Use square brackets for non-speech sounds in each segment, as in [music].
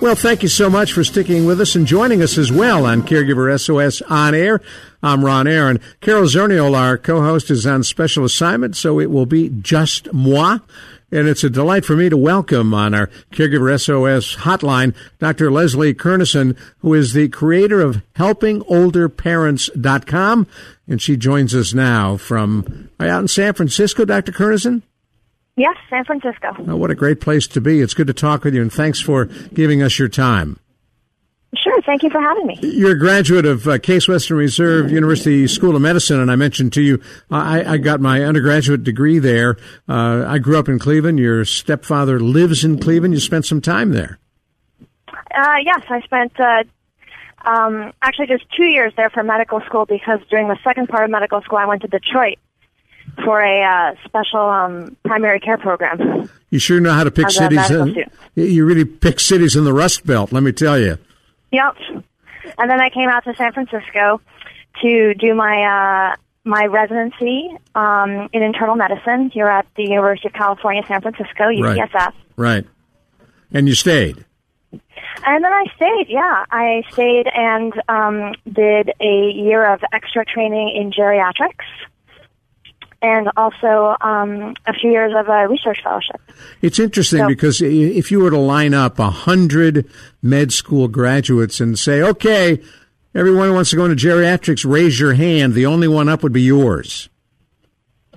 Well, thank you so much for sticking with us and joining us as well on Caregiver SOS On Air. I'm Ron Aaron. Carol Zernial, our co-host, is on special assignment, so it will be just moi. And it's a delight for me to welcome on our Caregiver SOS hotline Dr. Leslie Kernisan, who is the creator of HelpingOlderParents.com. And she joins us now from out in San Francisco, Dr. Kernisan. Yes, San Francisco. Oh, what a great place to be. It's good to talk with you, and thanks for giving us your time. Sure, thank you for having me. You're a graduate of uh, Case Western Reserve University School of Medicine, and I mentioned to you I, I got my undergraduate degree there. Uh, I grew up in Cleveland. Your stepfather lives in Cleveland. You spent some time there. Uh, yes, I spent uh, um, actually just two years there for medical school because during the second part of medical school I went to Detroit for a uh, special um, primary care program. You sure know how to pick cities. In, student. you really pick cities in the Rust Belt. Let me tell you. Yep. And then I came out to San Francisco to do my uh, my residency um, in internal medicine here at the University of California, San Francisco, UCSF. Right. Right. And you stayed. And then I stayed, yeah. I stayed and um, did a year of extra training in geriatrics and also um, a few years of a research fellowship. It's interesting So- because if you were to line up a hundred med school graduates and say, "Okay, everyone who wants to go into geriatrics, raise your hand," the only one up would be yours.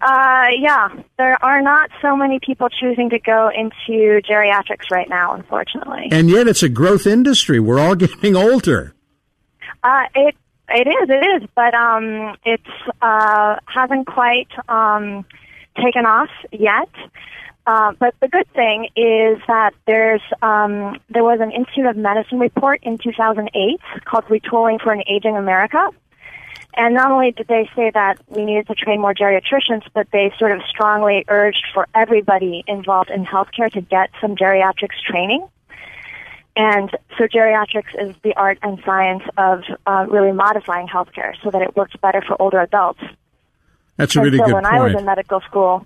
Uh, yeah, there are not so many people choosing to go into geriatrics right now, unfortunately. And yet, it's a growth industry. We're all [laughs] getting older. Uh, it it is, it is, but um, it's uh, hasn't quite um, taken off yet. Uh, but the good thing is that there's um, there was an Institute of Medicine report in 2008 called "Retooling for an Aging America," and not only did they say that we needed to train more geriatricians, but they sort of strongly urged for everybody involved in healthcare to get some geriatrics training. And so geriatrics is the art and science of uh, really modifying healthcare so that it works better for older adults. That's a and really so good when I was in medical school,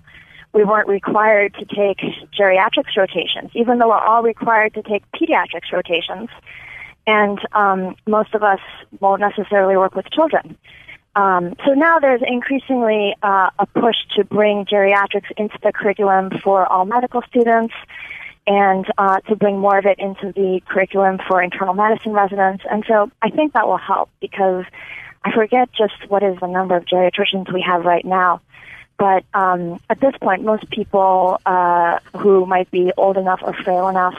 we weren't required to take geriatrics rotations, even though we're all required to take pediatrics rotations. And um, most of us won't necessarily work with children. Um, so now there's increasingly uh, a push to bring geriatrics into the curriculum for all medical students and uh, to bring more of it into the curriculum for internal medicine residents. And so I think that will help because I forget just what is the number of geriatricians we have right now. But um, at this point, most people uh, who might be old enough or frail enough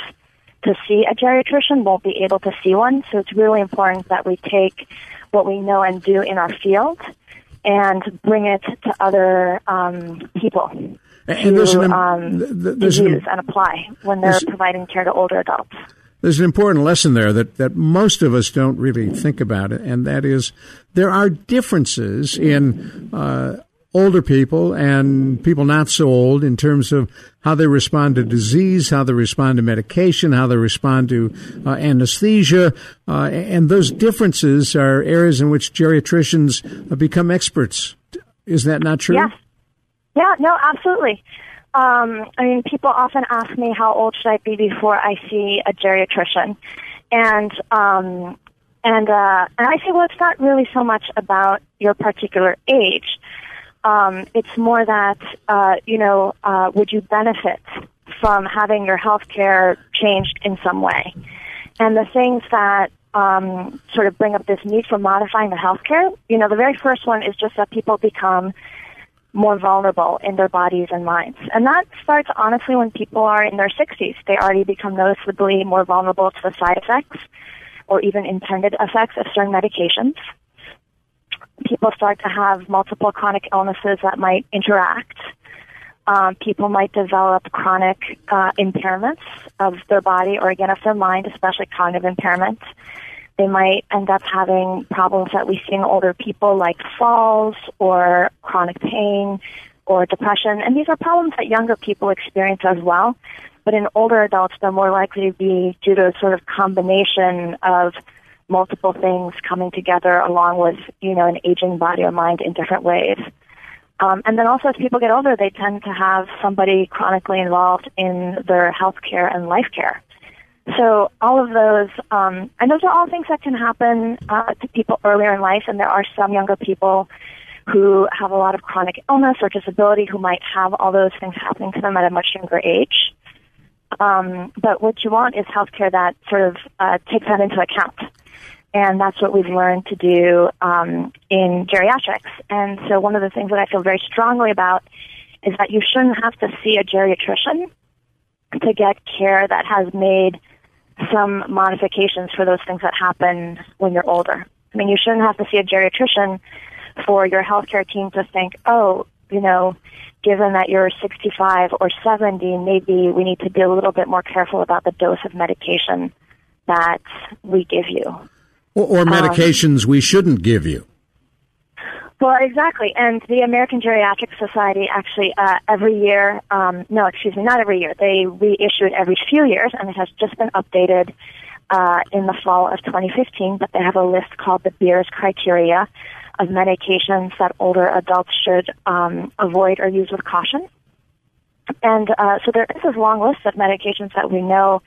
to see a geriatrician won't be able to see one. So it's really important that we take what we know and do in our field and bring it to other um, people And to an, um, th- an- use and apply when they're providing care to older adults. There's an important lesson there that, that most of us don't really think about it, and that is there are differences in uh, older people and people not so old in terms of how they respond to disease, how they respond to medication, how they respond to uh, anesthesia, uh, and those differences are areas in which geriatricians become experts. Is that not true? Yes. Yeah, no, absolutely. Um, I mean, people often ask me how old should I be before I see a geriatrician, and um, and uh, and I say, well, it's not really so much about your particular age. Um, it's more that uh, you know, uh, would you benefit from having your health care changed in some way? And the things that um, sort of bring up this need for modifying the healthcare. You know, the very first one is just that people become more vulnerable in their bodies and minds. And that starts honestly when people are in their 60s. They already become noticeably more vulnerable to the side effects or even intended effects of certain medications. People start to have multiple chronic illnesses that might interact. Um, people might develop chronic uh, impairments of their body or again of their mind, especially cognitive impairments. They might end up having problems that we see in older people like falls or chronic pain or depression. And these are problems that younger people experience as well. But in older adults, they're more likely to be due to a sort of combination of multiple things coming together along with, you know, an aging body or mind in different ways. Um, and then also as people get older, they tend to have somebody chronically involved in their health care and life care. So all of those, um, and those are all things that can happen uh, to people earlier in life. And there are some younger people who have a lot of chronic illness or disability who might have all those things happening to them at a much younger age. Um, but what you want is healthcare that sort of uh, takes that into account. And that's what we've learned to do um, in geriatrics. And so one of the things that I feel very strongly about is that you shouldn't have to see a geriatrician to get care that has made some modifications for those things that happen when you're older. I mean, you shouldn't have to see a geriatrician for your healthcare team to think, oh, you know, given that you're 65 or 70, maybe we need to be a little bit more careful about the dose of medication that we give you. Or, or medications um, we shouldn't give you. Well, exactly. And the American Geriatric Society actually, uh, every year, um, no, excuse me, not every year, they reissue it every few years, and it has just been updated uh, in the fall of 2015. But they have a list called the Beers criteria of medications that older adults should um, avoid or use with caution. And uh, so there is this long list of medications that we know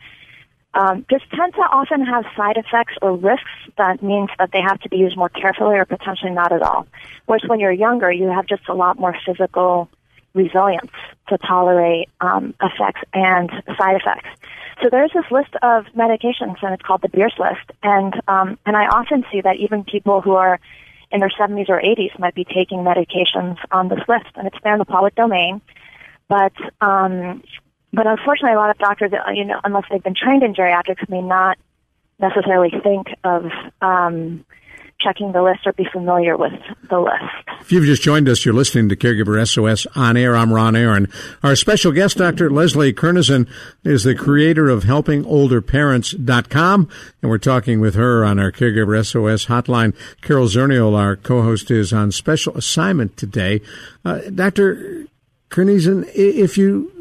um, just tend to often have side effects or risks that means that they have to be used more carefully or potentially not at all. Whereas when you're younger, you have just a lot more physical resilience to tolerate um, effects and side effects. So there's this list of medications, and it's called the Beers list. And um, and I often see that even people who are in their 70s or 80s might be taking medications on this list, and it's there in the public domain. But um, but unfortunately, a lot of doctors, uh, you know, unless they've been trained in geriatrics, may not necessarily think of um, checking the list or be familiar with the list. If you've just joined us, you're listening to Caregiver SOS on air. I'm Ron Aaron. Our special guest, Dr. Leslie Kernisan, is the creator of HelpingOlderParents.com, and we're talking with her on our Caregiver SOS hotline. Carol Zernial, our co-host, is on special assignment today. Uh, Dr. Kernisan, if you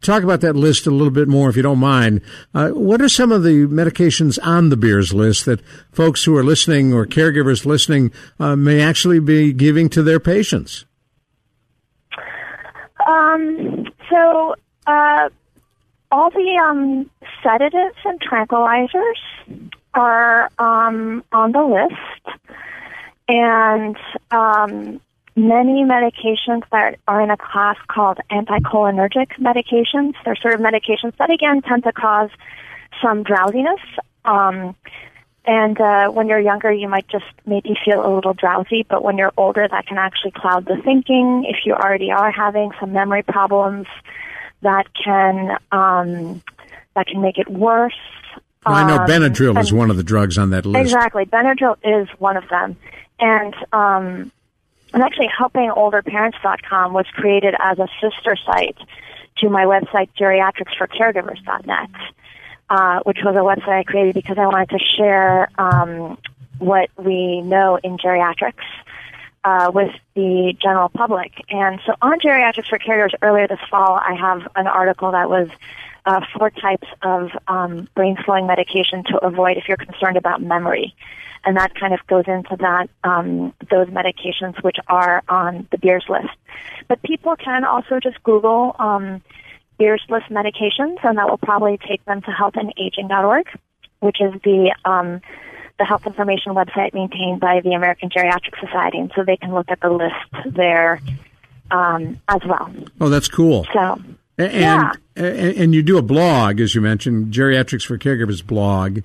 talk about that list a little bit more, if you don't mind. Uh, what are some of the medications on the Beers list that folks who are listening or caregivers listening uh, may actually be giving to their patients? Um, so, uh, all the um, sedatives and tranquilizers are um, on the list, and um, many medications that are in a class called anticholinergic medications. They're sort of medications that again tend to cause some drowsiness. Um, and uh, when you're younger, you might just maybe feel a little drowsy, but when you're older, that can actually cloud the thinking. If you already are having some memory problems, that can um, that can make it worse. Well, I know um, Benadryl is one of the drugs on that list. Exactly, Benadryl is one of them, and um, and actually, helpingolderparents.com was created as a sister site to my website, geriatricsforcaregivers.net, uh, which was a website I created because I wanted to share um, what we know in geriatrics uh, with the general public. And so on Geriatrics for Caregivers earlier this fall, I have an article that was uh, four types of um, brain slowing medication to avoid if you're concerned about memory and that kind of goes into that um, those medications which are on the Beers list. But people can also just Google um, Beers list medications, and that will probably take them to healthinaging.org, which is the um, the health information website maintained by the American Geriatric Society, and so they can look at the list there um, as well. Oh, that's cool. So. And, yeah. and, and you do a blog, as you mentioned, Geriatrics for Caregivers blog.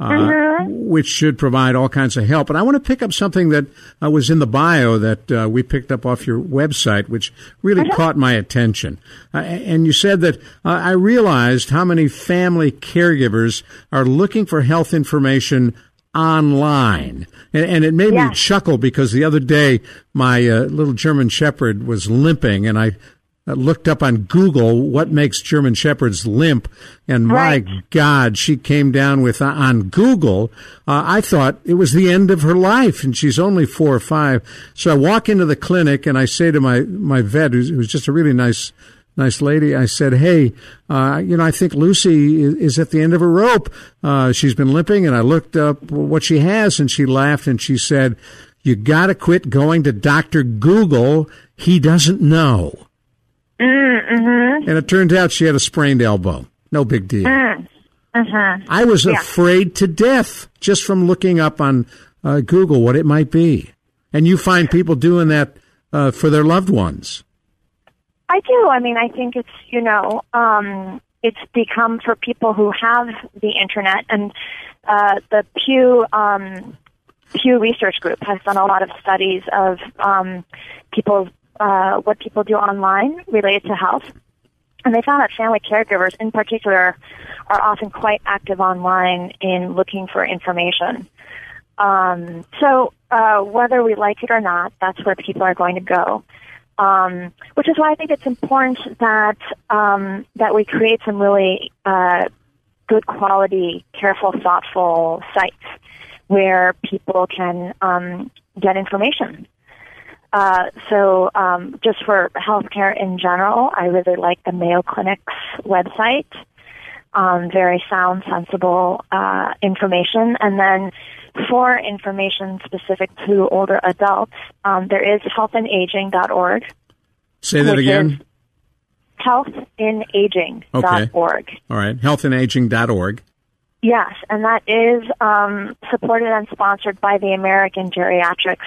uh, mm-hmm. which should provide all kinds of help. And I want to pick up something that uh, was in the bio that uh, we picked up off your website, which really mm-hmm. caught my attention. Uh, and you said that uh, I realized how many family caregivers are looking for health information online. And, and it made me chuckle because the other day my uh, little German Shepherd was limping and I looked up on Google what makes German Shepherds limp, and my God, she came down with uh, on Google. Uh, I thought it was the end of her life, and she's only four or five. So I walk into the clinic and I say to my my vet, who's, who's just a really nice nice lady. I said, "Hey, uh, you know, I think Lucy is, is, at the end of her rope. Uh, she's been limping." And I looked up what she has, and she laughed and she said, "You got to quit going to Doctor Google. He doesn't know." Mm-hmm. And it turned out she had a sprained elbow. No big deal. Mm. Mm-hmm. I was yeah. afraid to death just from looking up on uh, Google what it might be. And you find people doing that uh, for their loved ones. I do. I mean, I think it's, you know, um, it's become for people who have the internet and uh, the Pew um, Pew Research Group has done a lot of studies of um, people uh, what people do online related to health. And they found that family caregivers, in particular, are often quite active online in looking for information. Um, so, uh, whether we like it or not, that's where people are going to go. Um, which is why I think it's important that um, that we create some really uh, good quality, careful, thoughtful sites where people can um, get information uh, so um, just for healthcare in general, I really like the Mayo Clinic's website. Um, very sound, sensible uh, information. And then for information specific to older adults, um, there is healthinaging.org. Say that again. Healthinaging.org. Okay. All right. Healthandaging.org. Yes, and that is um, supported and sponsored by the American Geriatrics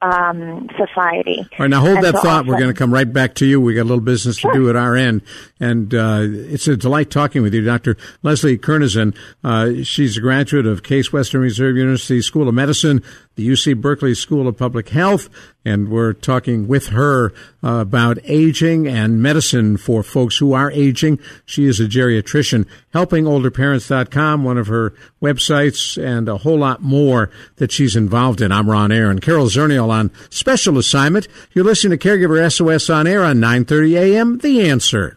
um, society. All right, now hold and that so thought. Also, We're going to come right back to you. We got a little business sure. to do at our end, and uh, it's a delight talking with you, Dr. Leslie Kernisan. Uh, she's a graduate of Case Western Reserve University School of Medicine, the UC Berkeley School of Public Health, and we're talking with her uh, about aging and medicine for folks who are aging. She is a geriatrician. HelpingOlderParents.com, one of her websites, and a whole lot more that she's involved in. I'm Ron Aaron. Carol Zernial on special assignment. You're listening to Caregiver SOS on air on 9:30 a.m. The Answer.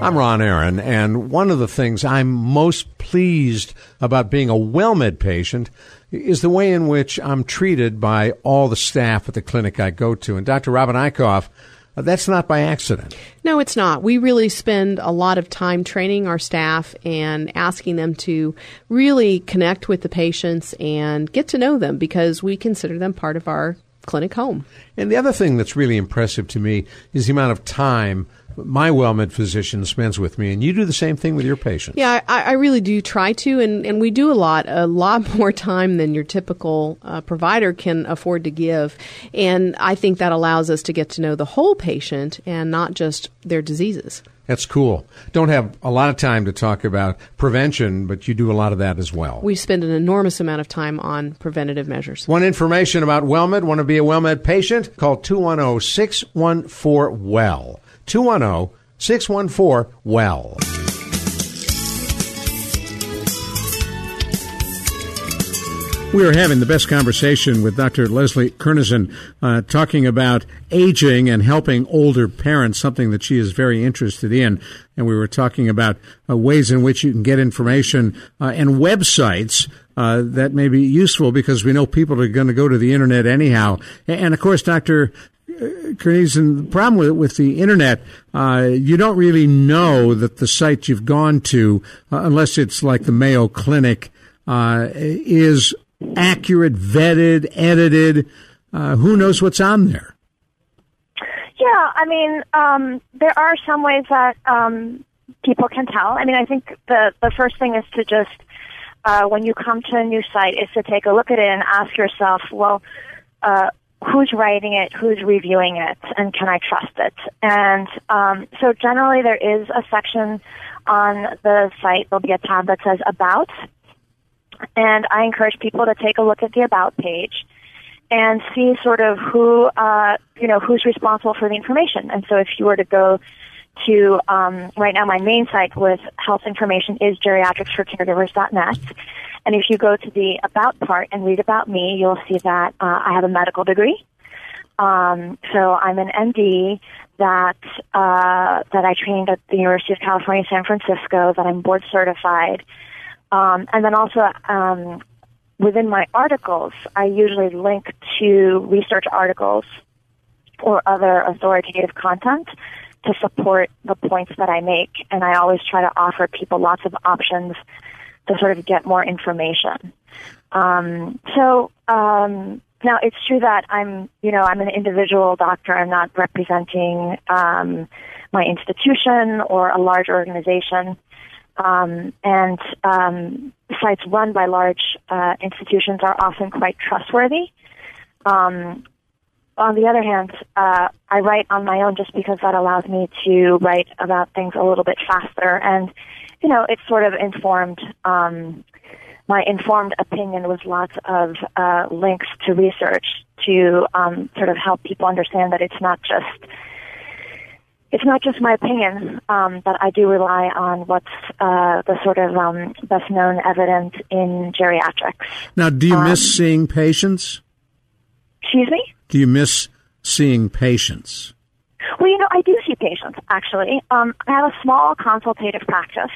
I'm Ron Aaron, and one of the things I'm most pleased about being a WellMed patient is the way in which I'm treated by all the staff at the clinic I go to. And Dr. Robin Eichhoff, uh, that's not by accident. No, it's not. We really spend a lot of time training our staff and asking them to really connect with the patients and get to know them because we consider them part of our clinic home. And the other thing that's really impressive to me is the amount of time my WellMed physician spends with me, and you do the same thing with your patients. Yeah, I, I really do try to, and, and we do a lot, a lot [laughs] more time than your typical uh, provider can afford to give. And I think that allows us to get to know the whole patient and not just their diseases. That's cool. Don't have a lot of time to talk about prevention, but you do a lot of that as well. We spend an enormous amount of time on preventative measures. Want information about WellMed? Want to be a WellMed patient? Call 210 614 WELL. 210 614 WELL. We are having the best conversation with Dr. Leslie Kernisan, uh, talking about aging and helping older parents, something that she is very interested in. And we were talking about uh, ways in which you can get information uh, and websites uh, that may be useful because we know people are going to go to the internet anyhow. And of course, Dr. Kernisan, the problem with with the internet, uh, you don't really know that the site you've gone to, uh, unless it's like the Mayo Clinic, uh, is accurate, vetted, edited. Uh, who knows what's on there? Yeah, I mean, um, there are some ways that um, people can tell. I mean, I think the the first thing is to just uh, when you come to a new site is to take a look at it and ask yourself, well, uh, who's writing it, who's reviewing it, and can I trust it? And um, so generally there is a section on the site. There'll be a tab that says About, and I encourage people to take a look at the About page and see sort of who, uh, you know, who's responsible for the information. And so if you were to go to, um, right now my main site with health information is geriatricsforcaregivers.net. And if you go to the about part and read about me, you'll see that uh, I have a medical degree. Um, so I'm an MD that uh, that I trained at the University of California, San Francisco. That I'm board certified, um, and then also um, within my articles, I usually link to research articles or other authoritative content to support the points that I make. And I always try to offer people lots of options to sort of get more information. Um, so um, now it's true that I'm, you know, I'm an individual doctor. I'm not representing um, my institution or a large organization. Um, and um, sites run by large uh, institutions are often quite trustworthy. Um, on the other hand, uh, I write on my own just because that allows me to write about things a little bit faster, and you know, it's sort of informed. Um, my informed opinion with lots of uh, links to research to um, sort of help people understand that it's not just it's not just my opinion um, that I do rely on what's uh, the sort of um, best known evidence in geriatrics. Now, do you um, miss seeing patients? Excuse me? Do you miss seeing patients? Well, you know, I do see patients, actually. Um, I have a small consultative practice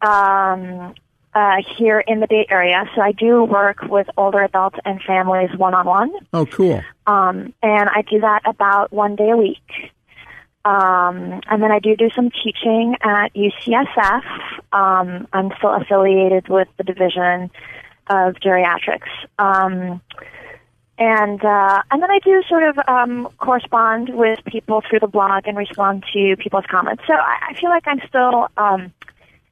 um, uh, here in the Bay Area, so I do work with older adults and families one on one. Oh, cool. Um, and I do that about one day a week. Um, and then I do do some teaching at UCSF. Um, I'm still affiliated with the division of geriatrics. Um, and uh, and then I do sort of um, correspond with people through the blog and respond to people's comments. So I, I feel like I'm still um,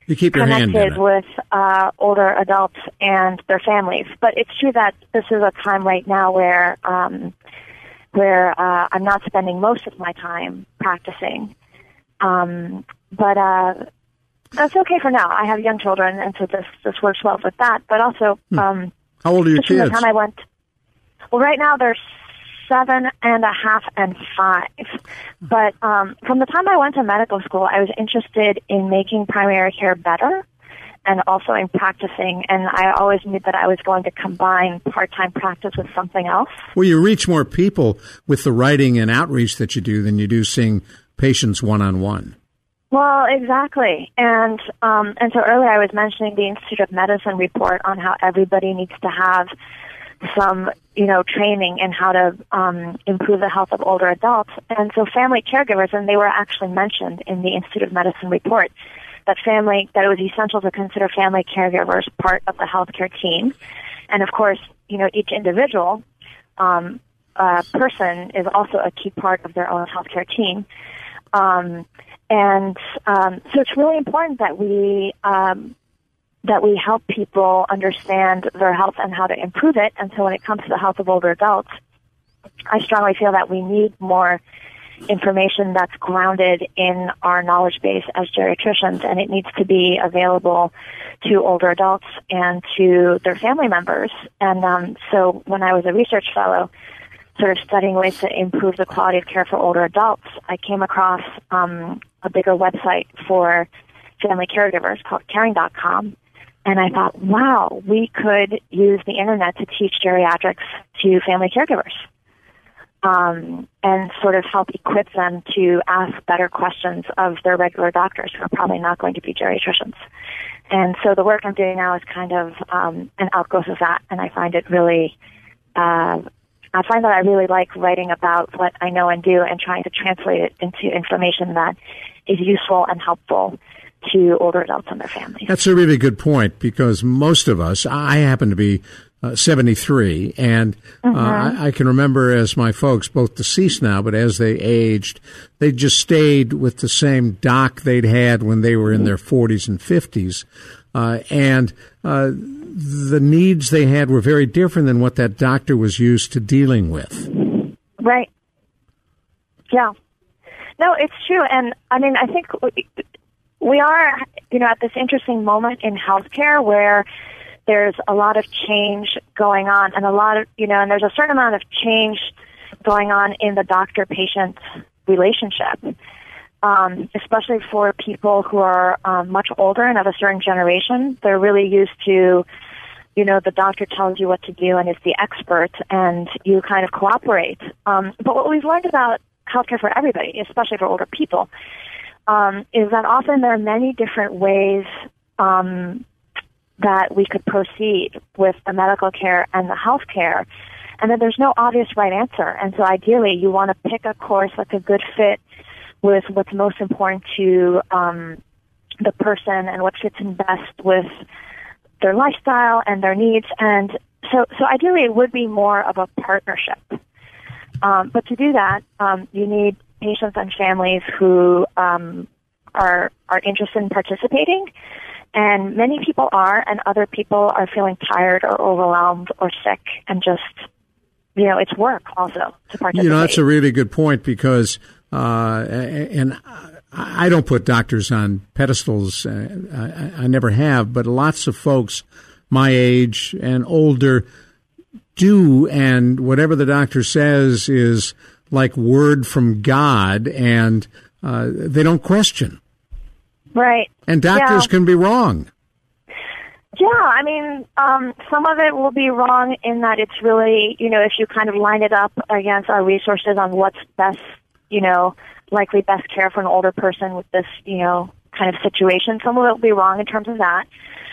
you keep your connected with uh, older adults and their families. But it's true that this is a time right now where um, where uh, I'm not spending most of my time practicing. Um, but uh, that's okay for now. I have young children, and so this this works well with that. But also, hmm. um, how old are your kids? From the time I went, well, right now they're seven and a half and five. But um, from the time I went to medical school, I was interested in making primary care better and also in practicing. And I always knew that I was going to combine part time practice with something else. Well, you reach more people with the writing and outreach that you do than you do seeing patients one on one. Well, exactly, and um, and so earlier I was mentioning the Institute of Medicine report on how everybody needs to have some, you know, training in how to um, improve the health of older adults, and so family caregivers, and they were actually mentioned in the Institute of Medicine report that family that it was essential to consider family caregivers part of the healthcare team, and of course, you know, each individual um, uh, person is also a key part of their own healthcare team. Um, and um, so it's really important that we um, that we help people understand their health and how to improve it. And so when it comes to the health of older adults, I strongly feel that we need more information that's grounded in our knowledge base as geriatricians, and it needs to be available to older adults and to their family members. And um, so, when I was a research fellow, sort of studying ways to improve the quality of care for older adults, I came across um, a bigger website for family caregivers called caring.com. And I thought, wow, we could use the internet to teach geriatrics to family caregivers um, and sort of help equip them to ask better questions of their regular doctors who are probably not going to be geriatricians. And so the work I'm doing now is kind of um, an outgrowth of that, and I find it really, uh, I find that I really like writing about what I know and do and trying to translate it into information that is useful and helpful to older adults and their families. That's a really good point because most of us, I happen to be uh, 73. And uh, mm-hmm. I, I, can remember as my folks, both deceased now, but as they aged, they just stayed with the same doc they'd had when they were in their 40s and 50s. Uh, and uh, the needs they had were very different than what that doctor was used to dealing with. Right. Yeah. No, it's true. And I mean, I think we are, you know, at this interesting moment in healthcare where there's a lot of change going on and a lot of, you know, and there's a certain amount of change going on in the doctor patient relationship. Um, especially for people who are um, much older and of a certain generation, they're really used to, you know, the doctor tells you what to do and is the expert, and you kind of cooperate. Um, but what we've learned about healthcare for everybody, especially for older people, um, is that often there are many different ways um, that we could proceed with the medical care and the health care, and that there's no obvious right answer. And so ideally, you want to pick a course that's a good fit with what's most important to um, the person and what fits in best with their lifestyle and their needs. And so, so ideally, it would be more of a partnership. Um, but to do that, um, you need patients and families who um, are are interested in participating. And many people are, and other people are feeling tired or overwhelmed or sick, and just you know, it's work also to participate. You know, that's a really good point because, uh, and I don't put doctors on pedestals. Uh, I, I never have, but lots of folks my age and older do, and whatever the doctor says is like word from God, and uh, they don't question. Right. And doctors yeah. can be wrong. Yeah, I mean, um, some of it will be wrong in that it's really, you know, if you kind of line it up against our resources on what's best, you know, likely best care for an older person with this, you know, kind of situation, some of it will be wrong in terms of that.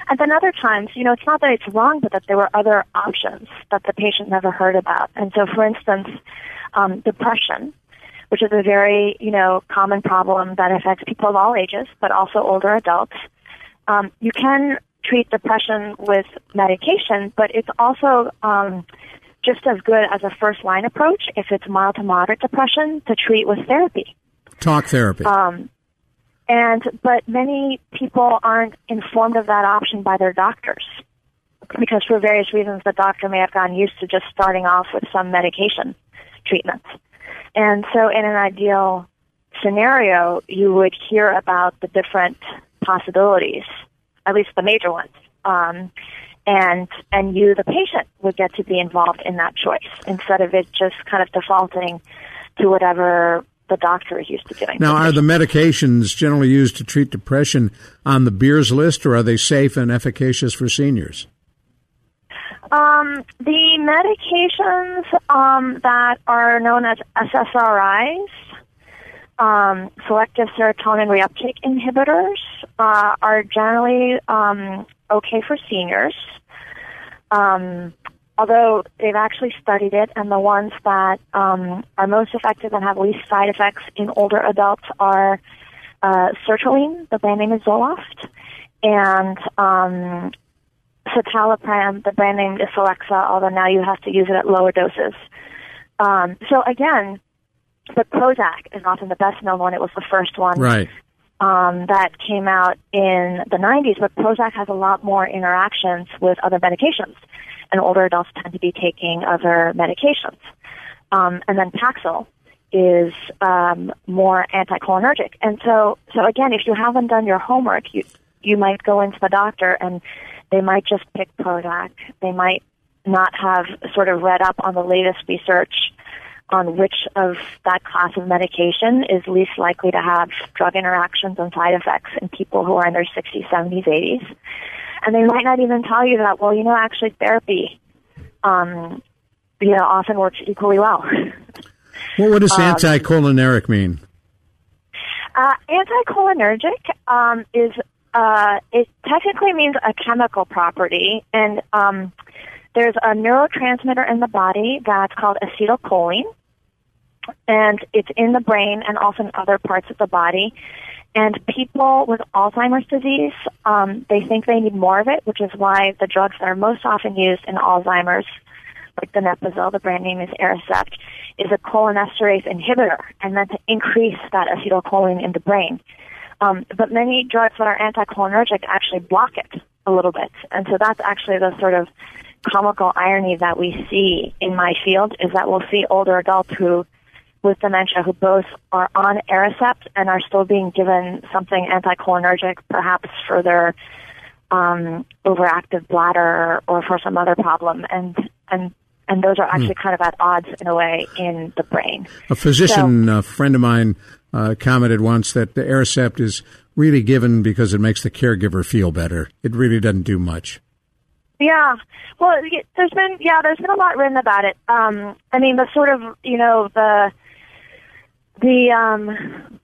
And then other times, you know, it's not that it's wrong, but that there were other options that the patient never heard about. And so, for instance, um, depression, which is a very, you know, common problem that affects people of all ages, but also older adults. Um, you can treat depression with medication, but it's also um, just as good as a first line approach if it's mild to moderate depression to treat with therapy. Talk therapy. Um, and but many people aren't informed of that option by their doctors because for various reasons the doctor may have gotten used to just starting off with some medication treatments. And so in an ideal scenario, you would hear about the different possibilities, at least the major ones. Um, and and you, the patient, would get to be involved in that choice instead of it just kind of defaulting to whatever the doctor is used to doing. Now, are the medications generally used to treat depression on the Beers list, or are they safe and efficacious for seniors? Um, the medications um, that are known as SSRIs, um, selective serotonin reuptake inhibitors, uh, are generally um, okay for seniors. Although they've actually studied it, and the ones that um, are most effective and have least side effects in older adults are uh, sertraline, the brand name is Zoloft, and um, citalopram, the brand name is Celexa, although now you have to use it at lower doses. Um, so again, the Prozac is often the best known one. It was the first one. Right. Um, that came out in the 90s, but Prozac has a lot more interactions with other medications and older adults tend to be taking other medications. Um, and then Paxil is um, more anticholinergic. And so, so again, if you haven't done your homework, you you might go into the doctor and they might just pick Prozac. They might not have sort of read up on the latest research on which of that class of medication is least likely to have drug interactions and side effects in people who are in their 60s, 70s, 80s and they might not even tell you that. Well, you know, actually, therapy, um, you know, often works equally well. [laughs] well, what does um, anticholinergic mean? Uh, anticholinergic um, is uh, it technically means a chemical property, and um, there's a neurotransmitter in the body that's called acetylcholine, and it's in the brain and also in other parts of the body. And people with Alzheimer's disease, um, they think they need more of it, which is why the drugs that are most often used in Alzheimer's, like the Donepezil, the brand name is Aricept, is a cholinesterase inhibitor, and meant to increase that acetylcholine in the brain. Um, but many drugs that are anticholinergic actually block it. a little bit. And so that's actually the sort of comical irony that we see in my field is that we'll see older adults who with dementia who both are on Aricept and are still being given something anticholinergic, perhaps for their um, overactive bladder or for some other problem, and and and those are actually hmm. kind of at odds in a way in the brain. A physician so, friend of mine uh, commented once that the Aricept is really given because it makes the caregiver feel better. It really doesn't do much. Yeah. Well, there's been yeah, there's been a lot written about it. Um, I mean, the sort of you know the the um,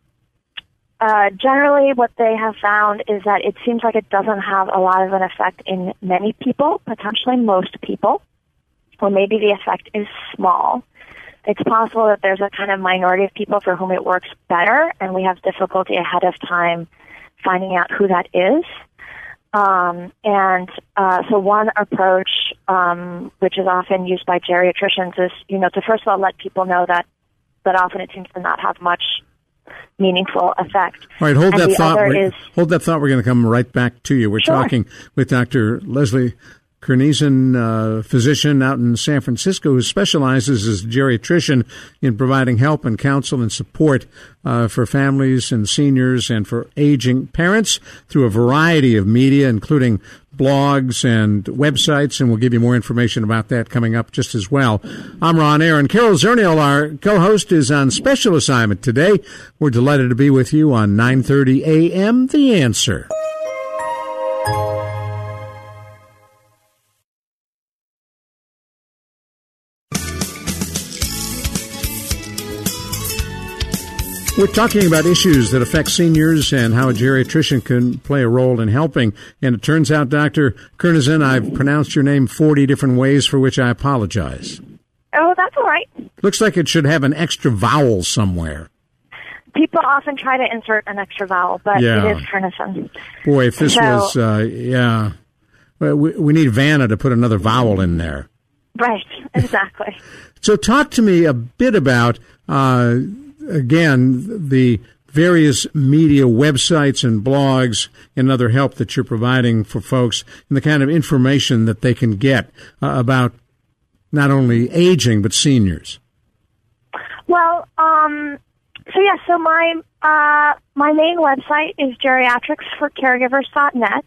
uh, generally what they have found is that it seems like it doesn't have a lot of an effect in many people, potentially most people, or maybe the effect is small. It's possible that there's a kind of minority of people for whom it works better, and we have difficulty ahead of time finding out who that is. Um, and uh, so one approach, um, which is often used by geriatricians, is you know to first of all let people know that that often it seems to not have much meaningful effect. All right, hold and that thought. Is, hold that thought. We're going to come right back to you. We're sure. talking with Dr. Leslie Kernisan, uh, physician out in San Francisco who specializes as a geriatrician in providing help and counsel and support uh, for families and seniors and for aging parents through a variety of media, including blogs and websites, and we'll give you more information about that coming up just as well. I'm Ron Aaron. Carol Zernial, our co-host, is on special assignment today. We're delighted to be with you on 9:30 a.m. The Answer. We're talking about issues that affect seniors and how a geriatrician can play a role in helping. And it turns out, Dr. Kernisan, I've pronounced your name 40 different ways, for which I apologize. Oh, that's all right. Looks like it should have an extra vowel somewhere. People often try to insert an extra vowel, but yeah. it is Kernisan. Boy, if this so, was, uh, yeah. We, we need Vanna to put another vowel in there. Right, [laughs] exactly. so talk to me a bit about uh, again, the various media websites and blogs and other help that you're providing for folks and the kind of information that they can get uh, about not only aging but seniors? Well, um, so yeah, so my uh, my main website is geriatricsforcaregivers.net,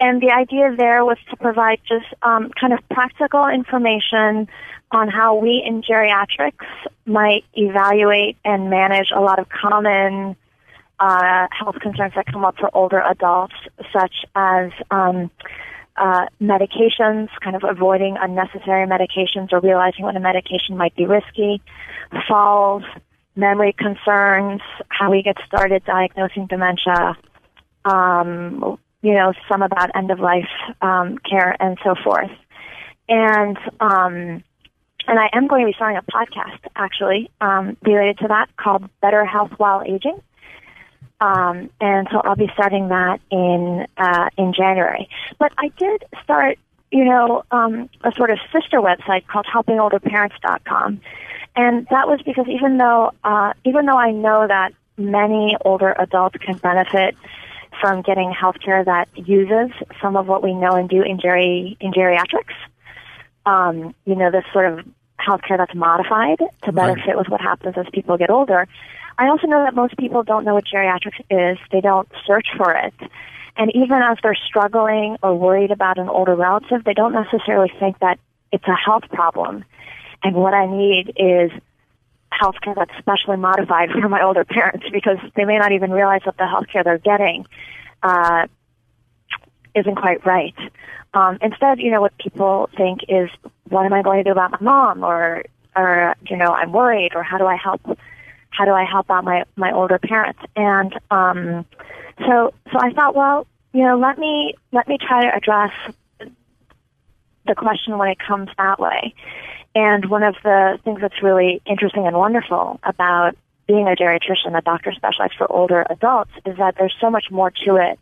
and the idea there was to provide just um, kind of practical information on how we in geriatrics might evaluate and manage a lot of common uh, health concerns that come up for older adults, such as um, uh, medications, kind of avoiding unnecessary medications or realizing when a medication might be risky, falls, memory concerns, how we get started diagnosing dementia, um, you know, some about end of life um, care and so forth. And um, and I am going to be starting a podcast actually um, related to that called Better Health While Aging. Um, and so I'll be starting that in uh, in January. But I did start, you know, um, a sort of sister website called HelpingOlderParents.com, and that was because even though uh, even though I know that many older adults can benefit from getting health care that uses some of what we know and do in geri in geriatrics, um, you know, this sort of healthcare that's modified to better right. fit with what happens as people get older. I also know that most people don't know what geriatrics is. They don't search for it. And even as they're struggling or worried about an older relative, they don't necessarily think that it's a health problem. And what I need is healthcare that's specially modified for my older parents because they may not even realize that the healthcare they're getting uh, isn't quite right. Um, instead, you know, what people think is, what am I going to do about my mom, or, or you know, I'm worried, or how do I help? How do I help out my my older parents? And um, so, so I thought, well, you know, let me let me try to address the question when it comes that way. And one of the things that's really interesting and wonderful about being a geriatrician, a doctor specialized for older adults, is that there's so much more to it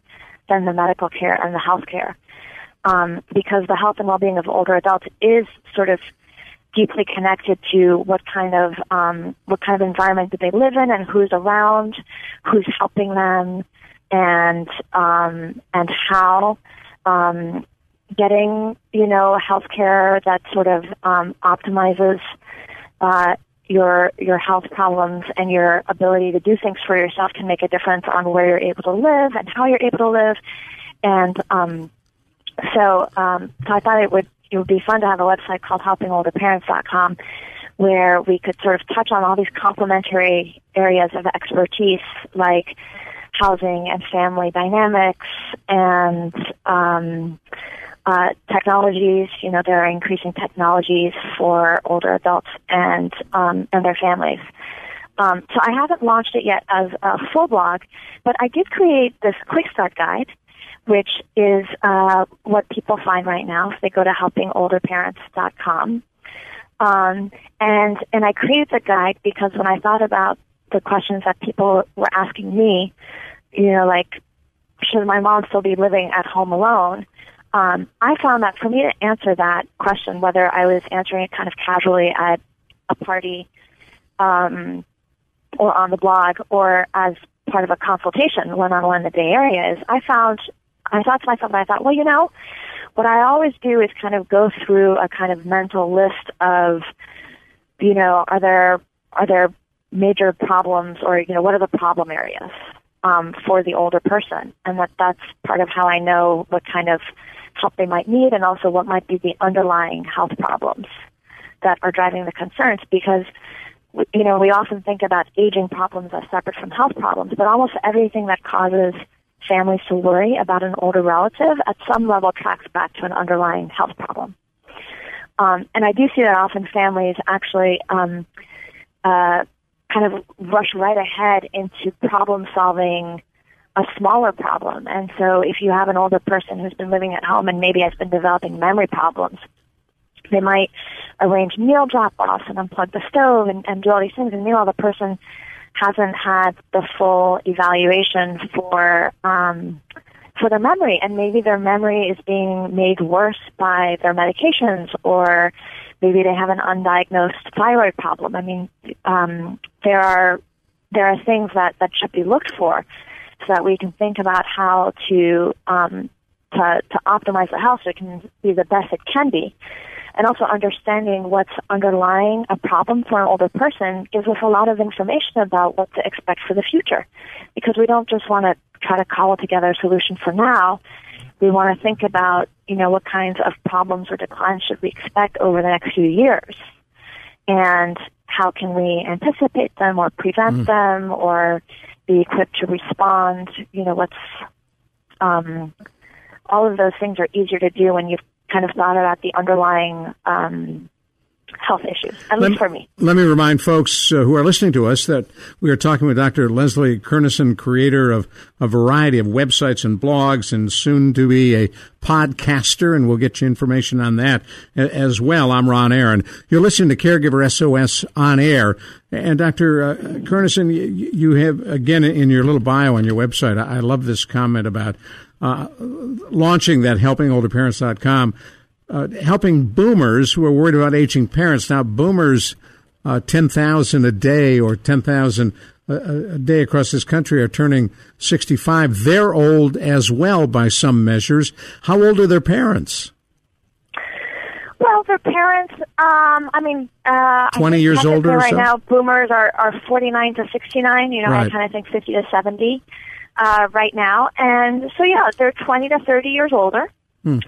than the medical care and the health care. Um, because the health and well-being of older adults is sort of deeply connected to what kind of um, what kind of environment do they live in and who's around, who's helping them, and um, and how um, getting, you know, health care that sort of um, optimizes uh, your your health problems and your ability to do things for yourself can make a difference on where you're able to live and how you're able to live. And um, so, um, so I thought it would it would be fun to have a website called helpingolderparents.com where we could sort of touch on all these complementary areas of expertise like housing and family dynamics and um, uh, technologies. You know, there are increasing technologies for older adults and um, and their families. Um, so I haven't launched it yet as a full blog, but I did create this quick start guide, which is uh, what people find right now if they go to helpingolderparents.com. Um, and and I created the guide because when I thought about the questions that people were asking me, you know, like should my mom still be living at home alone? um, I found that for me to answer that question, whether I was answering it kind of casually at a party um, or on the blog or as part of a consultation one-on-one in the Bay Area, is I found I thought to myself, I thought, well, you know, what I always do is kind of go through a kind of mental list of, you know, are there are there major problems or you know what are the problem areas um, for the older person, and that that's part of how I know what kind of help they might need and also what might be the underlying health problems that are driving the concerns. Because you know we often think about aging problems as separate from health problems but almost everything that causes families to worry about an older relative at some level tracks back to an underlying health problem um, and I do see that often families actually um, uh, kind of rush right ahead into problem solving a smaller problem. And so if you have an older person who's been living at home and maybe has been developing memory problems, they might arrange meal drop-offs and unplug the stove and, and do all these things. And meanwhile, the person hasn't had the full evaluation for um, for their memory, and maybe their memory is being made worse by their medications, or maybe they have an undiagnosed thyroid problem. I mean, um, there are there are things that that should be looked for so that we can think about how to um, to, to optimize the health so it can be the best it can be. And also understanding what's underlying a problem for an older person gives us a lot of information about what to expect for the future. Because we don't just want to try to cobble together a solution for now. We want to think about, you know, what kinds of problems or declines should we expect over the next few years. And how can we anticipate them or prevent mm. them or be equipped to respond. You know, what's um, all of those things are easier to do when you've kind of thought about the underlying um, health issues, at let, least for me. Let me remind folks uh, who are listening to us that we are talking with Dr. Leslie Kernisan, creator of a variety of websites and blogs, and soon to be a podcaster, and we'll get you information on that as well. I'm Ron Aaron. You're listening to Caregiver SOS on air. And Dr. Uh, Kernisan, you have, again, in your little bio on your website, I love this comment about uh, launching that helpingolderparents.com uh, helping boomers who are worried about aging parents. Now, boomers, uh, 10,000 a day or 10,000 a, a day across this country are turning 65. They're old as well by some measures. How old are their parents? Well, their parents, um, I mean, uh, 20 I years older right so? now, boomers are, are 49 to 69. You know, right. I kind of think 50 to 70 uh, right now. And so, yeah, they're 20 to 30 years older. Hmm.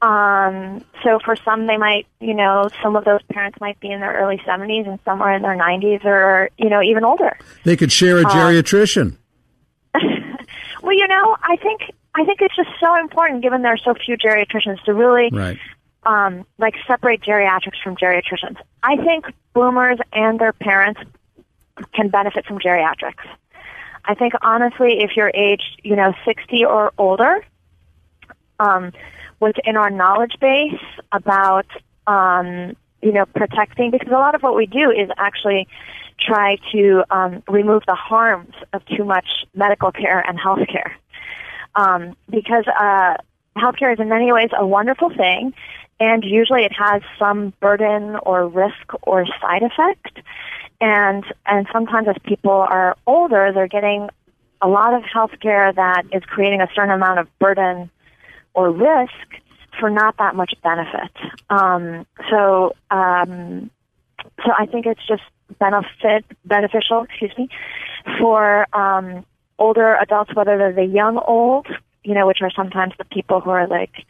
Um, so for some, they might, you know, some of those parents might be in their early 70s and some are in their 90s or, you know, even older. They could share a um, geriatrician. [laughs] well, you know, I think, I think it's just so important given there are so few geriatricians to really, right. um, like separate geriatrics from geriatricians. I think boomers and their parents can benefit from geriatrics. I think honestly, if you're aged, you know, 60 or older, um, within our knowledge base about um, you know protecting because a lot of what we do is actually try to um, remove the harms of too much medical care and health care. Um, because uh, healthcare is in many ways a wonderful thing and usually it has some burden or risk or side effect and and sometimes as people are older they're getting a lot of health care that is creating a certain amount of burden or risk for not that much benefit. Um, so, um, so I think it's just benefit beneficial, excuse me, for um, older adults, whether they're the young old, you know, which are sometimes the people who are like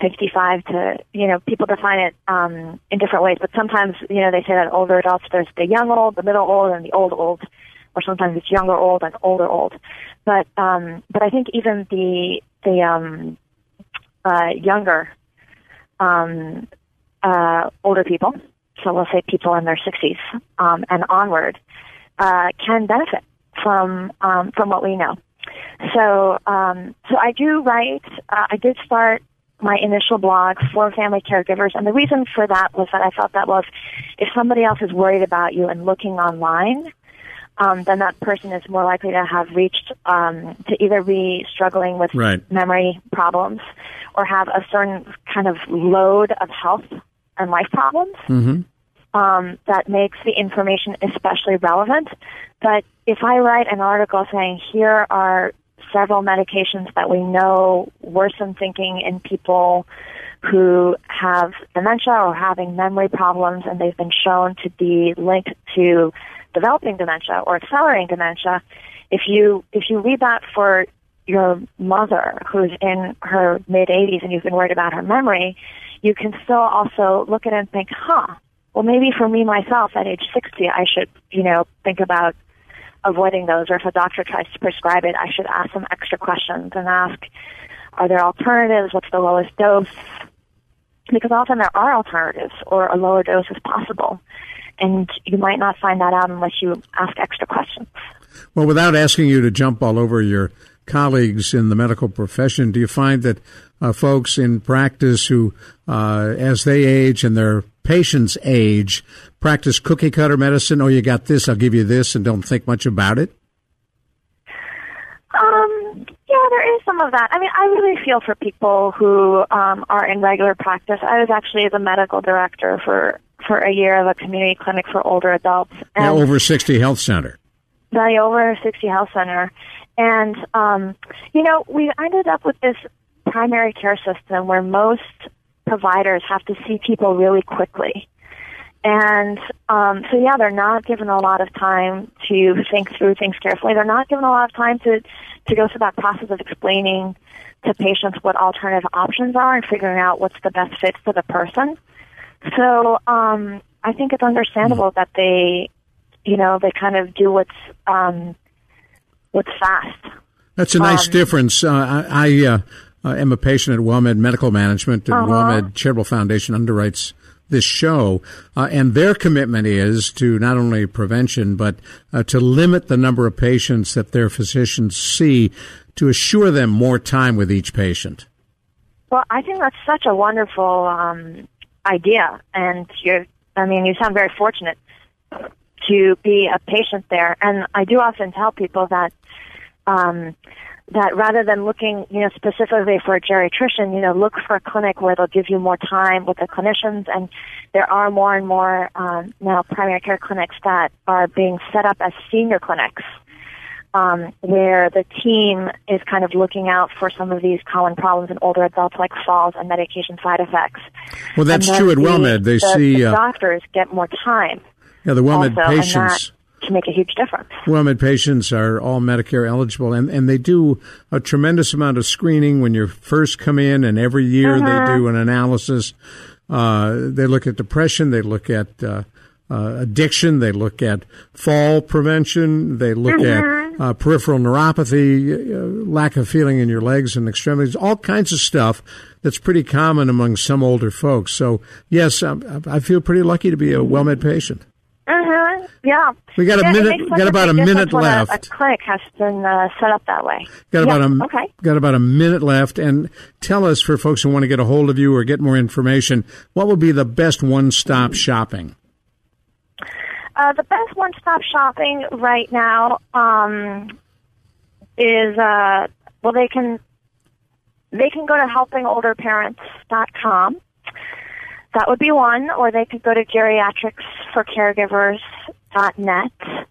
55 to, you know, people define it um, in different ways, but sometimes, you know, they say that older adults, there's the young old, the middle old, and the old old, or sometimes it's younger old and older old. But, um, but I think even the, the, um, uh, younger, um, uh, older people, so we'll say people in their 60s, um, and onward, uh, can benefit from, um, from what we know. So, um, so I do write. Uh, I did start my initial blog for family caregivers, and the reason for that was that I felt that was if somebody else is worried about you and looking online, um, then that person is more likely to have reached um, to either be struggling with Right. memory problems or have a certain kind of load of health and life problems um, that makes the information especially relevant. But if I write an article saying here are several medications that we know worsen thinking in people who have dementia or having memory problems, and they've been shown to be linked to developing dementia or accelerating dementia. If you if you read that for your mother who's in her mid 80s and you've been worried about her memory, you can still also look at it and think, huh, well, maybe for me myself at age 60, I should, you know, think about avoiding those. Or if a doctor tries to prescribe it, I should ask some extra questions and ask, are there alternatives? What's the lowest dose? Because often there are alternatives or a lower dose is possible. And you might not find that out unless you ask extra questions. Well, without asking you to jump all over your colleagues in the medical profession, do you find that uh, folks in practice who, uh, as they age and their patients age, practice cookie cutter medicine? Oh, you got this, I'll give you this, and don't think much about it? Um, yeah, there is some of that. I mean, I really feel for people who um, are in regular practice. I was actually the medical director for for a year of a community clinic for older adults. And over 60 Health Center. the over 60 health center. And, um, you know, we ended up with this primary care system where most providers have to see people really quickly. And um, so, yeah, they're not given a lot of time to think through things carefully. They're not given a lot of time to, to go through that process of explaining to patients what alternative options are and figuring out what's the best fit for the person. So um, I think it's understandable that they, you know, they kind of do what's um, what's fast. That's a nice Um, difference. Uh, I, I uh, uh, am a patient at WellMed Medical Management, and Uh-huh. WellMed Charitable Foundation underwrites this show, uh, and their commitment is to not only prevention but uh, to limit the number of patients that their physicians see to assure them more time with each patient. Well, I think that's such a wonderful um, idea, and you're. I mean, you sound very fortunate to be a patient there. And I do often tell people that um, that rather than looking, you know, specifically for a geriatrician, you know, look for a clinic where they'll give you more time with the clinicians. And there are more and more um, now primary care clinics that are being set up as senior clinics um, where the team is kind of looking out for some of these common problems in older adults, like falls and medication side effects. Well, that's true at WellMed. They the, see the uh, doctors get more time. yeah, the WellMed also, patients. That make a huge difference. WellMed patients are all Medicare eligible, and, and they do a tremendous amount of screening when you first come in, and every year Uh-huh. they do an analysis. Uh, they look at depression, they look at uh, uh, addiction, they look at fall prevention, they look Uh-huh. at uh, peripheral neuropathy, uh, lack of feeling in your legs and extremities, all kinds of stuff that's pretty common among some older folks. So, yes, I, I feel pretty lucky to be a WellMed patient. Yeah. We got a Yeah, minute- got about a minute when a- left. A, clinic has been uh, set up that way. Got Yeah, about a okay. got about a minute left, and tell us for folks who want to get a hold of you or get more information, what would be the best one-stop shopping? Uh, the best one-stop shopping right now um, is uh, well, they can they can go to helpingolderparents.com. That would be one, or they could go to geriatricsforcaregivers.net.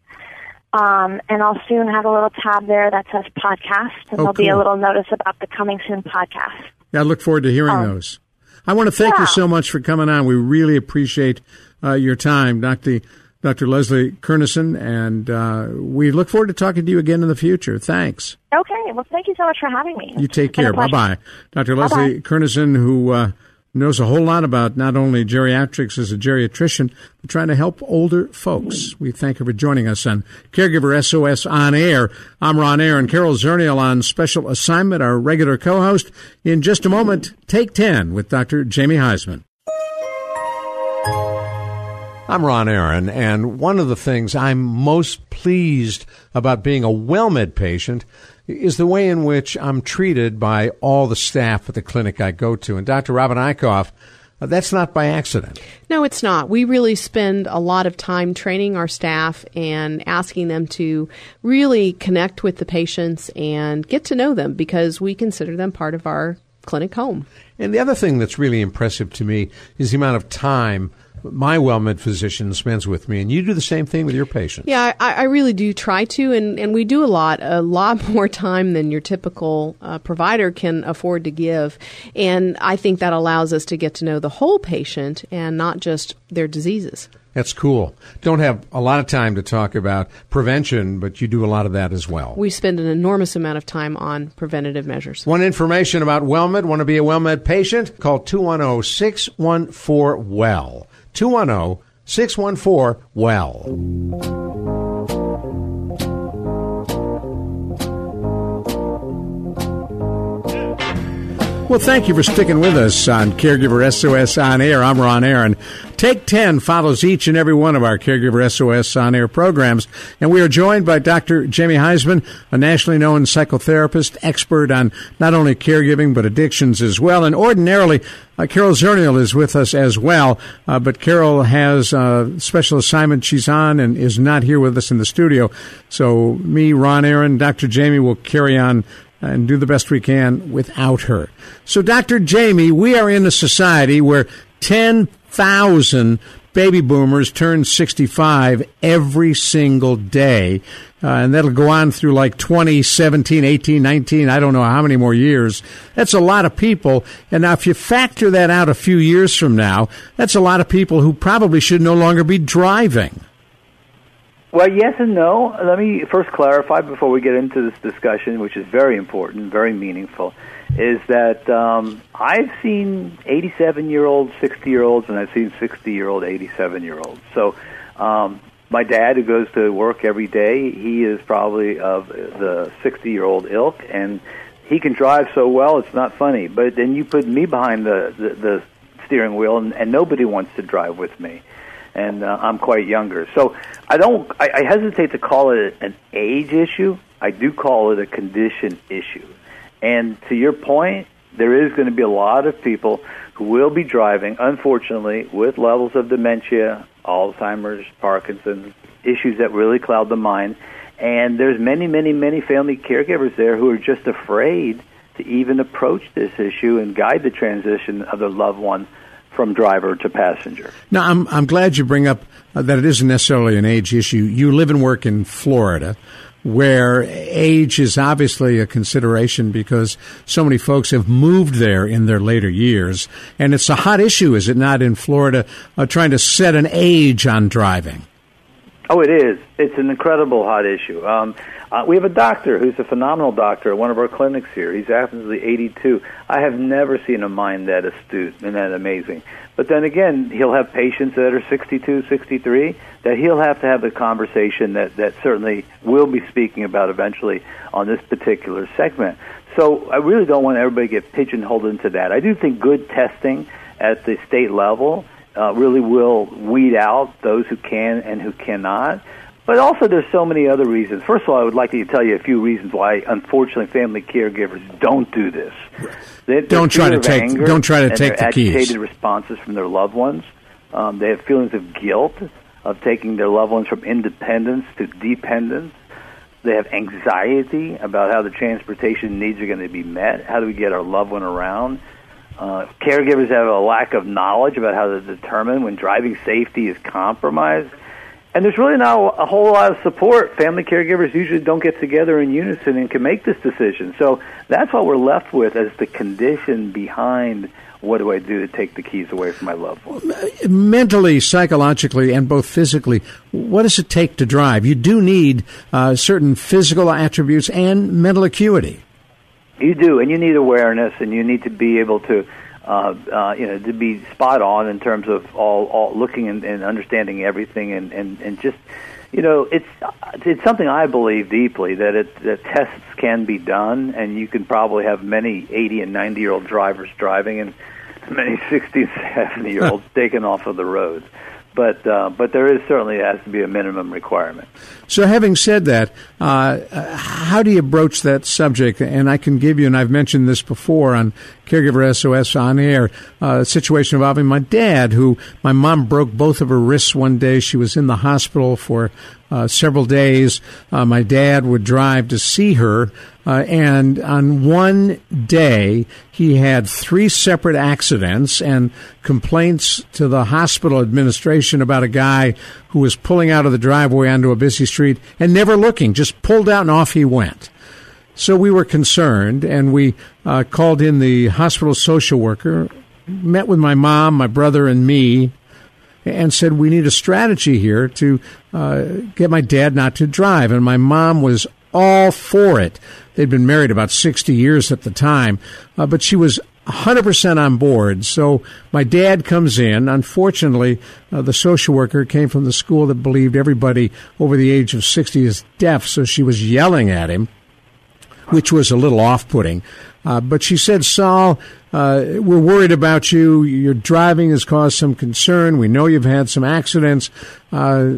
Um, and I'll soon have a little tab there that says podcast, and Oh, there'll be a little notice about the coming soon podcast. Yeah, I look forward to hearing Um, those. I want to thank you so much for coming on. We really appreciate uh, your time, Dr. Dr. Leslie Kernisan, and uh, we look forward to talking to you again in the future. Thanks. Okay. Well, thank you so much for having me. You take It's been a care. Bye bye. Dr. Leslie Kernisan, who uh, knows a whole lot about not only geriatrics as a geriatrician, but trying to help older folks. We thank her for joining us on Caregiver SOS On Air. I'm Ron Aaron. Carol Zernial on special assignment, our regular co host. In just a moment, Take 10 with Dr. Jamie Huysman. I'm Ron Aaron, and one of the things I'm most pleased about being a WellMed patient is the way in which I'm treated by all the staff at the clinic I go to. And Dr. Robin Eichhoff, uh, that's not by accident. No, it's not. We really spend a lot of time training our staff and asking them to really connect with the patients and get to know them because we consider them part of our clinic home. And the other thing that's really impressive to me is the amount of time my WellMed physician spends with me. And you do the same thing with your patients. Yeah, I, I really do try to, and, and we do a lot, a lot [laughs] more time than your typical uh, provider can afford to give. And I think that allows us to get to know the whole patient and not just their diseases. That's cool. Don't have a lot of time to talk about prevention, but you do a lot of that as well. We spend an enormous amount of time on preventative measures. Want information about WellMed? Want to be a WellMed patient? Call 210 614 WELL. 210 614 WELL. Well, thank you for sticking with us on Caregiver SOS On Air. I'm Ron Aaron. Take 10 follows each and every one of our Caregiver SOS On Air programs, and we are joined by Dr. Jamie Huysman, a nationally known psychotherapist, expert on not only caregiving but addictions as well. And ordinarily, uh, Carol Zernial is with us as well, uh, but Carol has a special assignment she's on and is not here with us in the studio. So me, Ron Aaron, Dr. Jamie will carry on and do the best we can without her. So, Dr. Jamie, we are in a society where 10,000 baby boomers turn 65 every single day. Uh, and that'll go on through like 2017, 18, 19, I don't know how many more years. That's a lot of people. And now if you factor that out a few years from now, that's a lot of people who probably should no longer be driving. Well, yes and no. Let me first clarify before we get into this discussion, which is very important, very meaningful, is that um, I've seen 87 year olds, 60 year olds, and I've seen 60 year old, 87 year olds. So, um, my dad, who goes to work every day, he is probably of the 60 year old ilk, and he can drive so well, it's not funny. But then you put me behind the, the, the steering wheel, and, and nobody wants to drive with me and uh, I'm quite younger. So I don't. I, I hesitate to call it an age issue. I do call it a condition issue. And to your point, there is going to be a lot of people who will be driving, unfortunately, with levels of dementia, Alzheimer's, Parkinson's, issues that really cloud the mind. And there's many, many, many family caregivers there who are just afraid to even approach this issue and guide the transition of their loved one from driver to passenger. Now, I'm, I'm glad you bring up uh, that it isn't necessarily an age issue. You live and work in Florida, where age is obviously a consideration because so many folks have moved there in their later years. And it's a hot issue, is it not, in Florida, uh, trying to set an age on driving? Oh, it is. It's an incredible hot issue. Um, uh, we have a doctor who's a phenomenal doctor at one of our clinics here. He's absolutely 82. I have never seen a mind that astute and that amazing. But then again, he'll have patients that are 62, 63 that he'll have to have a conversation that, that certainly we'll be speaking about eventually on this particular segment. So I really don't want everybody to get pigeonholed into that. I do think good testing at the state level uh, really will weed out those who can and who cannot. But also, there's so many other reasons. First of all, I would like to tell you a few reasons why, unfortunately, family caregivers don't do this. They, Don't try to take- don't try to take the keys. agitated responses from their loved ones. Um, they have feelings of guilt of taking their loved ones from independence to dependence. They have anxiety about how the transportation needs are going to be met. How do we get our loved one around? Uh, caregivers have a lack of knowledge about how to determine when driving safety is compromised. and there's really not a whole lot of support. Family caregivers usually don't get together in unison and can make this decision. So that's what we're left with as the condition behind what do I do to take the keys away from my loved one? Mentally, psychologically, and both physically, what does it take to drive? You do need uh, certain physical attributes and mental acuity. You do, and you need awareness, and you need to be able to, uh, uh, you know, to be spot on in terms of all, all looking and, and understanding everything, and, and, and just you know, it's it's something I believe deeply that it that tests can be done, and you can probably have many 80 and 90 year old drivers driving, and many 60 and 70 year olds [laughs] taken off of the roads. But uh, but there is certainly has to be a minimum requirement. So, having said that, uh, how do you broach that subject? And I can give you, and I've mentioned this before on Caregiver SOS on air, uh, a situation involving my dad, who my mom broke both of her wrists one day. She was in the hospital for uh, several days. Uh, my dad would drive to see her, uh, and on one day he had three separate accidents and complaints to the hospital administration about a guy who was pulling out of the driveway onto a busy street and never looking, just pulled out and off he went. So we were concerned, and we uh, called in the hospital social worker, met with my mom, my brother, and me, and said we need a strategy here to uh, get my dad not to drive. And my mom was all for it. They'd been married about 60 years at the time, uh, but she was 100% on board. So my dad comes in. Unfortunately, uh, the social worker came from the school that believed everybody over the age of 60 is deaf, so she was yelling at him, which was a little off putting. Uh, but she said, Saul, uh, we're worried about you. Your driving has caused some concern. We know you've had some accidents. Uh,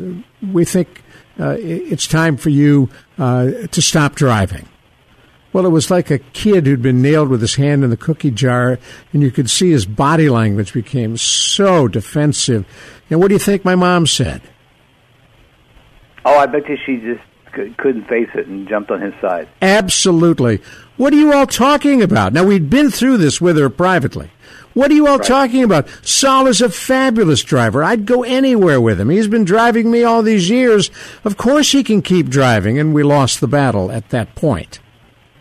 we think uh, it's time for you uh, to stop driving. Well, it was like a kid who'd been nailed with his hand in the cookie jar, and you could see his body language became so defensive. And what do you think my mom said? Oh, I bet you she just couldn't face it and jumped on his side. Absolutely. What are you all talking about? Now, we'd been through this with her privately. What are you all right. talking about? Saul is a fabulous driver. I'd go anywhere with him. He's been driving me all these years. Of course he can keep driving, and we lost the battle at that point.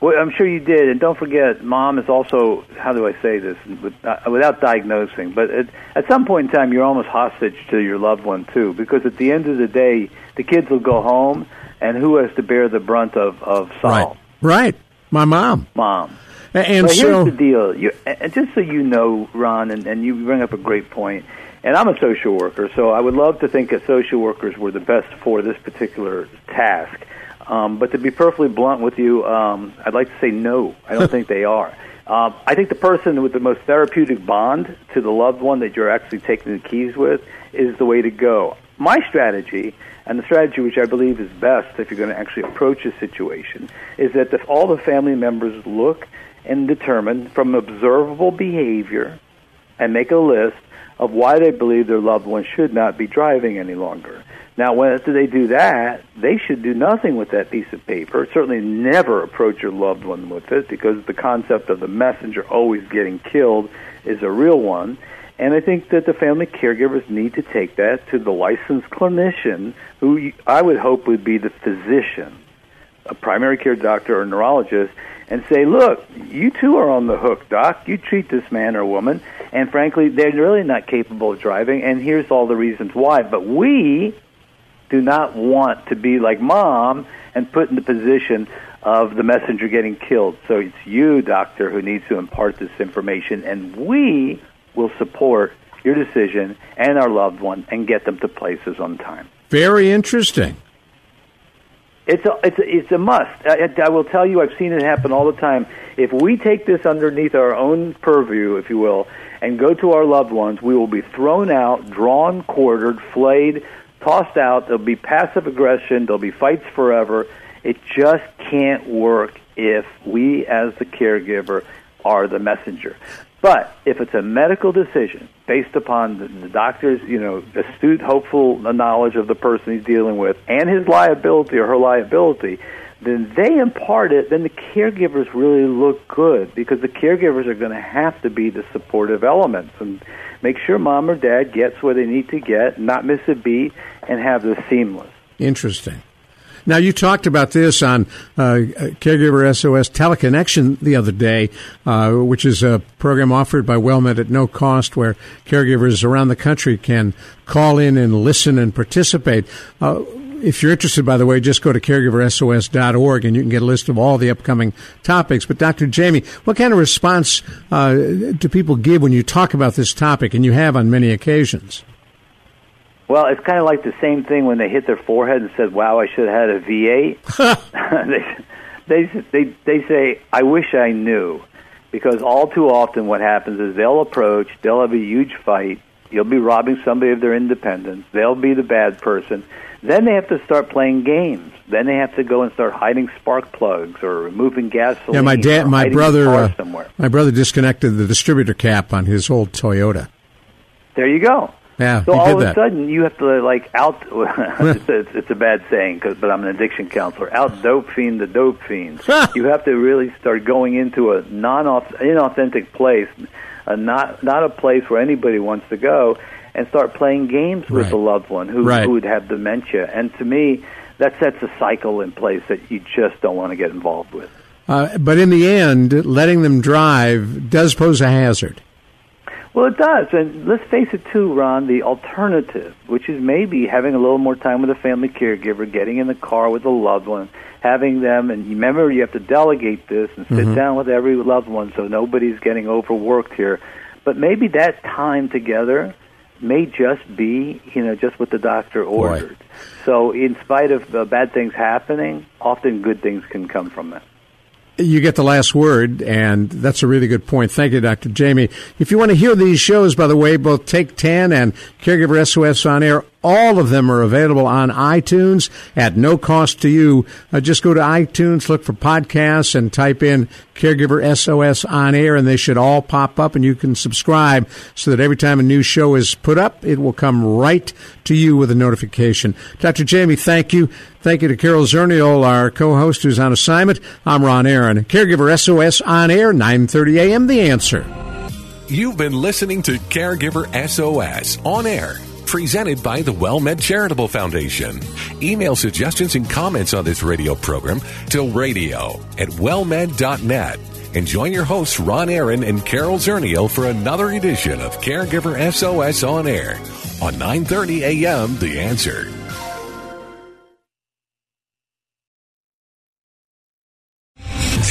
Well, I'm sure you did, and don't forget, mom is also how do I say this uh, without diagnosing, but at, at some point in time, you're almost hostage to your loved one too, because at the end of the day, the kids will go home, and who has to bear the brunt of of Saul? Right, right, my mom, mom. And so here's the deal, you, and just so you know, Ron, and, and you bring up a great point. And I'm a social worker, so I would love to think that social workers were the best for this particular task. Um, but to be perfectly blunt with you, um, I'd like to say no. I don't [laughs] think they are. Um, I think the person with the most therapeutic bond to the loved one that you're actually taking the keys with is the way to go. My strategy, and the strategy which I believe is best if you're going to actually approach a situation, is that the, all the family members look and determine from observable behavior and make a list of why they believe their loved one should not be driving any longer. Now, when they do that, they should do nothing with that piece of paper. Certainly, never approach your loved one with it because the concept of the messenger always getting killed is a real one. And I think that the family caregivers need to take that to the licensed clinician, who I would hope would be the physician, a primary care doctor or neurologist, and say, look, you too are on the hook, doc. You treat this man or woman, and frankly, they're really not capable of driving, and here's all the reasons why. But we do not want to be like mom and put in the position of the messenger getting killed. So it's you, doctor, who needs to impart this information, and we will support your decision and our loved one and get them to places on time. Very interesting. It's a, it's a, it's a must. I, I will tell you, I've seen it happen all the time. If we take this underneath our own purview, if you will, and go to our loved ones, we will be thrown out, drawn, quartered, flayed, tossed out. There'll be passive aggression. There'll be fights forever. It just can't work if we, as the caregiver, are the messenger. But if it's a medical decision based upon the, the doctor's, you know, astute, hopeful knowledge of the person he's dealing with and his liability or her liability, then they impart it, then the caregivers really look good because the caregivers are going to have to be the supportive elements and make sure mom or dad gets where they need to get, not miss a beat, and have this seamless. Interesting. Now, you talked about this on uh, Caregiver SOS Teleconnection the other day, uh, which is a program offered by WellMed at no cost where caregivers around the country can call in and listen and participate. Uh, if you're interested, by the way, just go to caregiversos.org and you can get a list of all the upcoming topics. But Dr. Jamie, what kind of response uh, do people give when you talk about this topic, and you have on many occasions? Well, it's kind of like the same thing when they hit their forehead and said, "Wow, I should have had a V8." [laughs] [laughs] they, they they they say, "I wish I knew," because all too often what happens is they'll approach, they'll have a huge fight. You'll be robbing somebody of their independence. They'll be the bad person then they have to start playing games. Then they have to go and start hiding spark plugs or removing gasoline. Yeah, my dad, my brother, uh, somewhere. my brother disconnected the distributor cap on his old Toyota. There you go. Yeah, so all of that. a sudden you have to like out. [laughs] it's, [laughs] a, it's a bad saying, cause, but I'm an addiction counselor. Out dope fiend the dope fiend. [laughs] you have to really start going into a non inauthentic place, a not not a place where anybody wants to go and start playing games with right. the loved one who, right. who would have dementia. And to me, that sets a cycle in place that you just don't want to get involved with. Uh, but in the end, letting them drive does pose a hazard. Well, it does. And let's face it, too, Ron, the alternative, which is maybe having a little more time with a family caregiver, getting in the car with a loved one, having them, and remember, you have to delegate this and sit Mhm. down with every loved one so nobody's getting overworked here. But maybe that time together may just be, you know, just what the doctor ordered. So, in spite of uh, bad things happening, often good things can come from that. You get the last word, and that's a really good point. Thank you, Dr. Jamie. If you want to hear these shows, by the way, both Take 10 and Caregiver SOS on air, all of them are available on iTunes at no cost to you. Uh, just go to iTunes, look for podcasts, and type in Caregiver SOS on air, and they should all pop up, and you can subscribe so that every time a new show is put up, it will come right to you with a notification. Dr. Jamie, thank you. Thank you to Carol Zernial, our co-host who's on assignment. I'm Ron Aaron. Caregiver SOS on air, 9:30 a.m. The Answer. You've been listening to Caregiver SOS on air presented by the WellMed Charitable Foundation. Email suggestions and comments on this radio program to radio at wellmed.net. And join your hosts, Ron Aaron and Carol Zernial, for another edition of Caregiver SOS on air on 9.30 a.m. The Answer.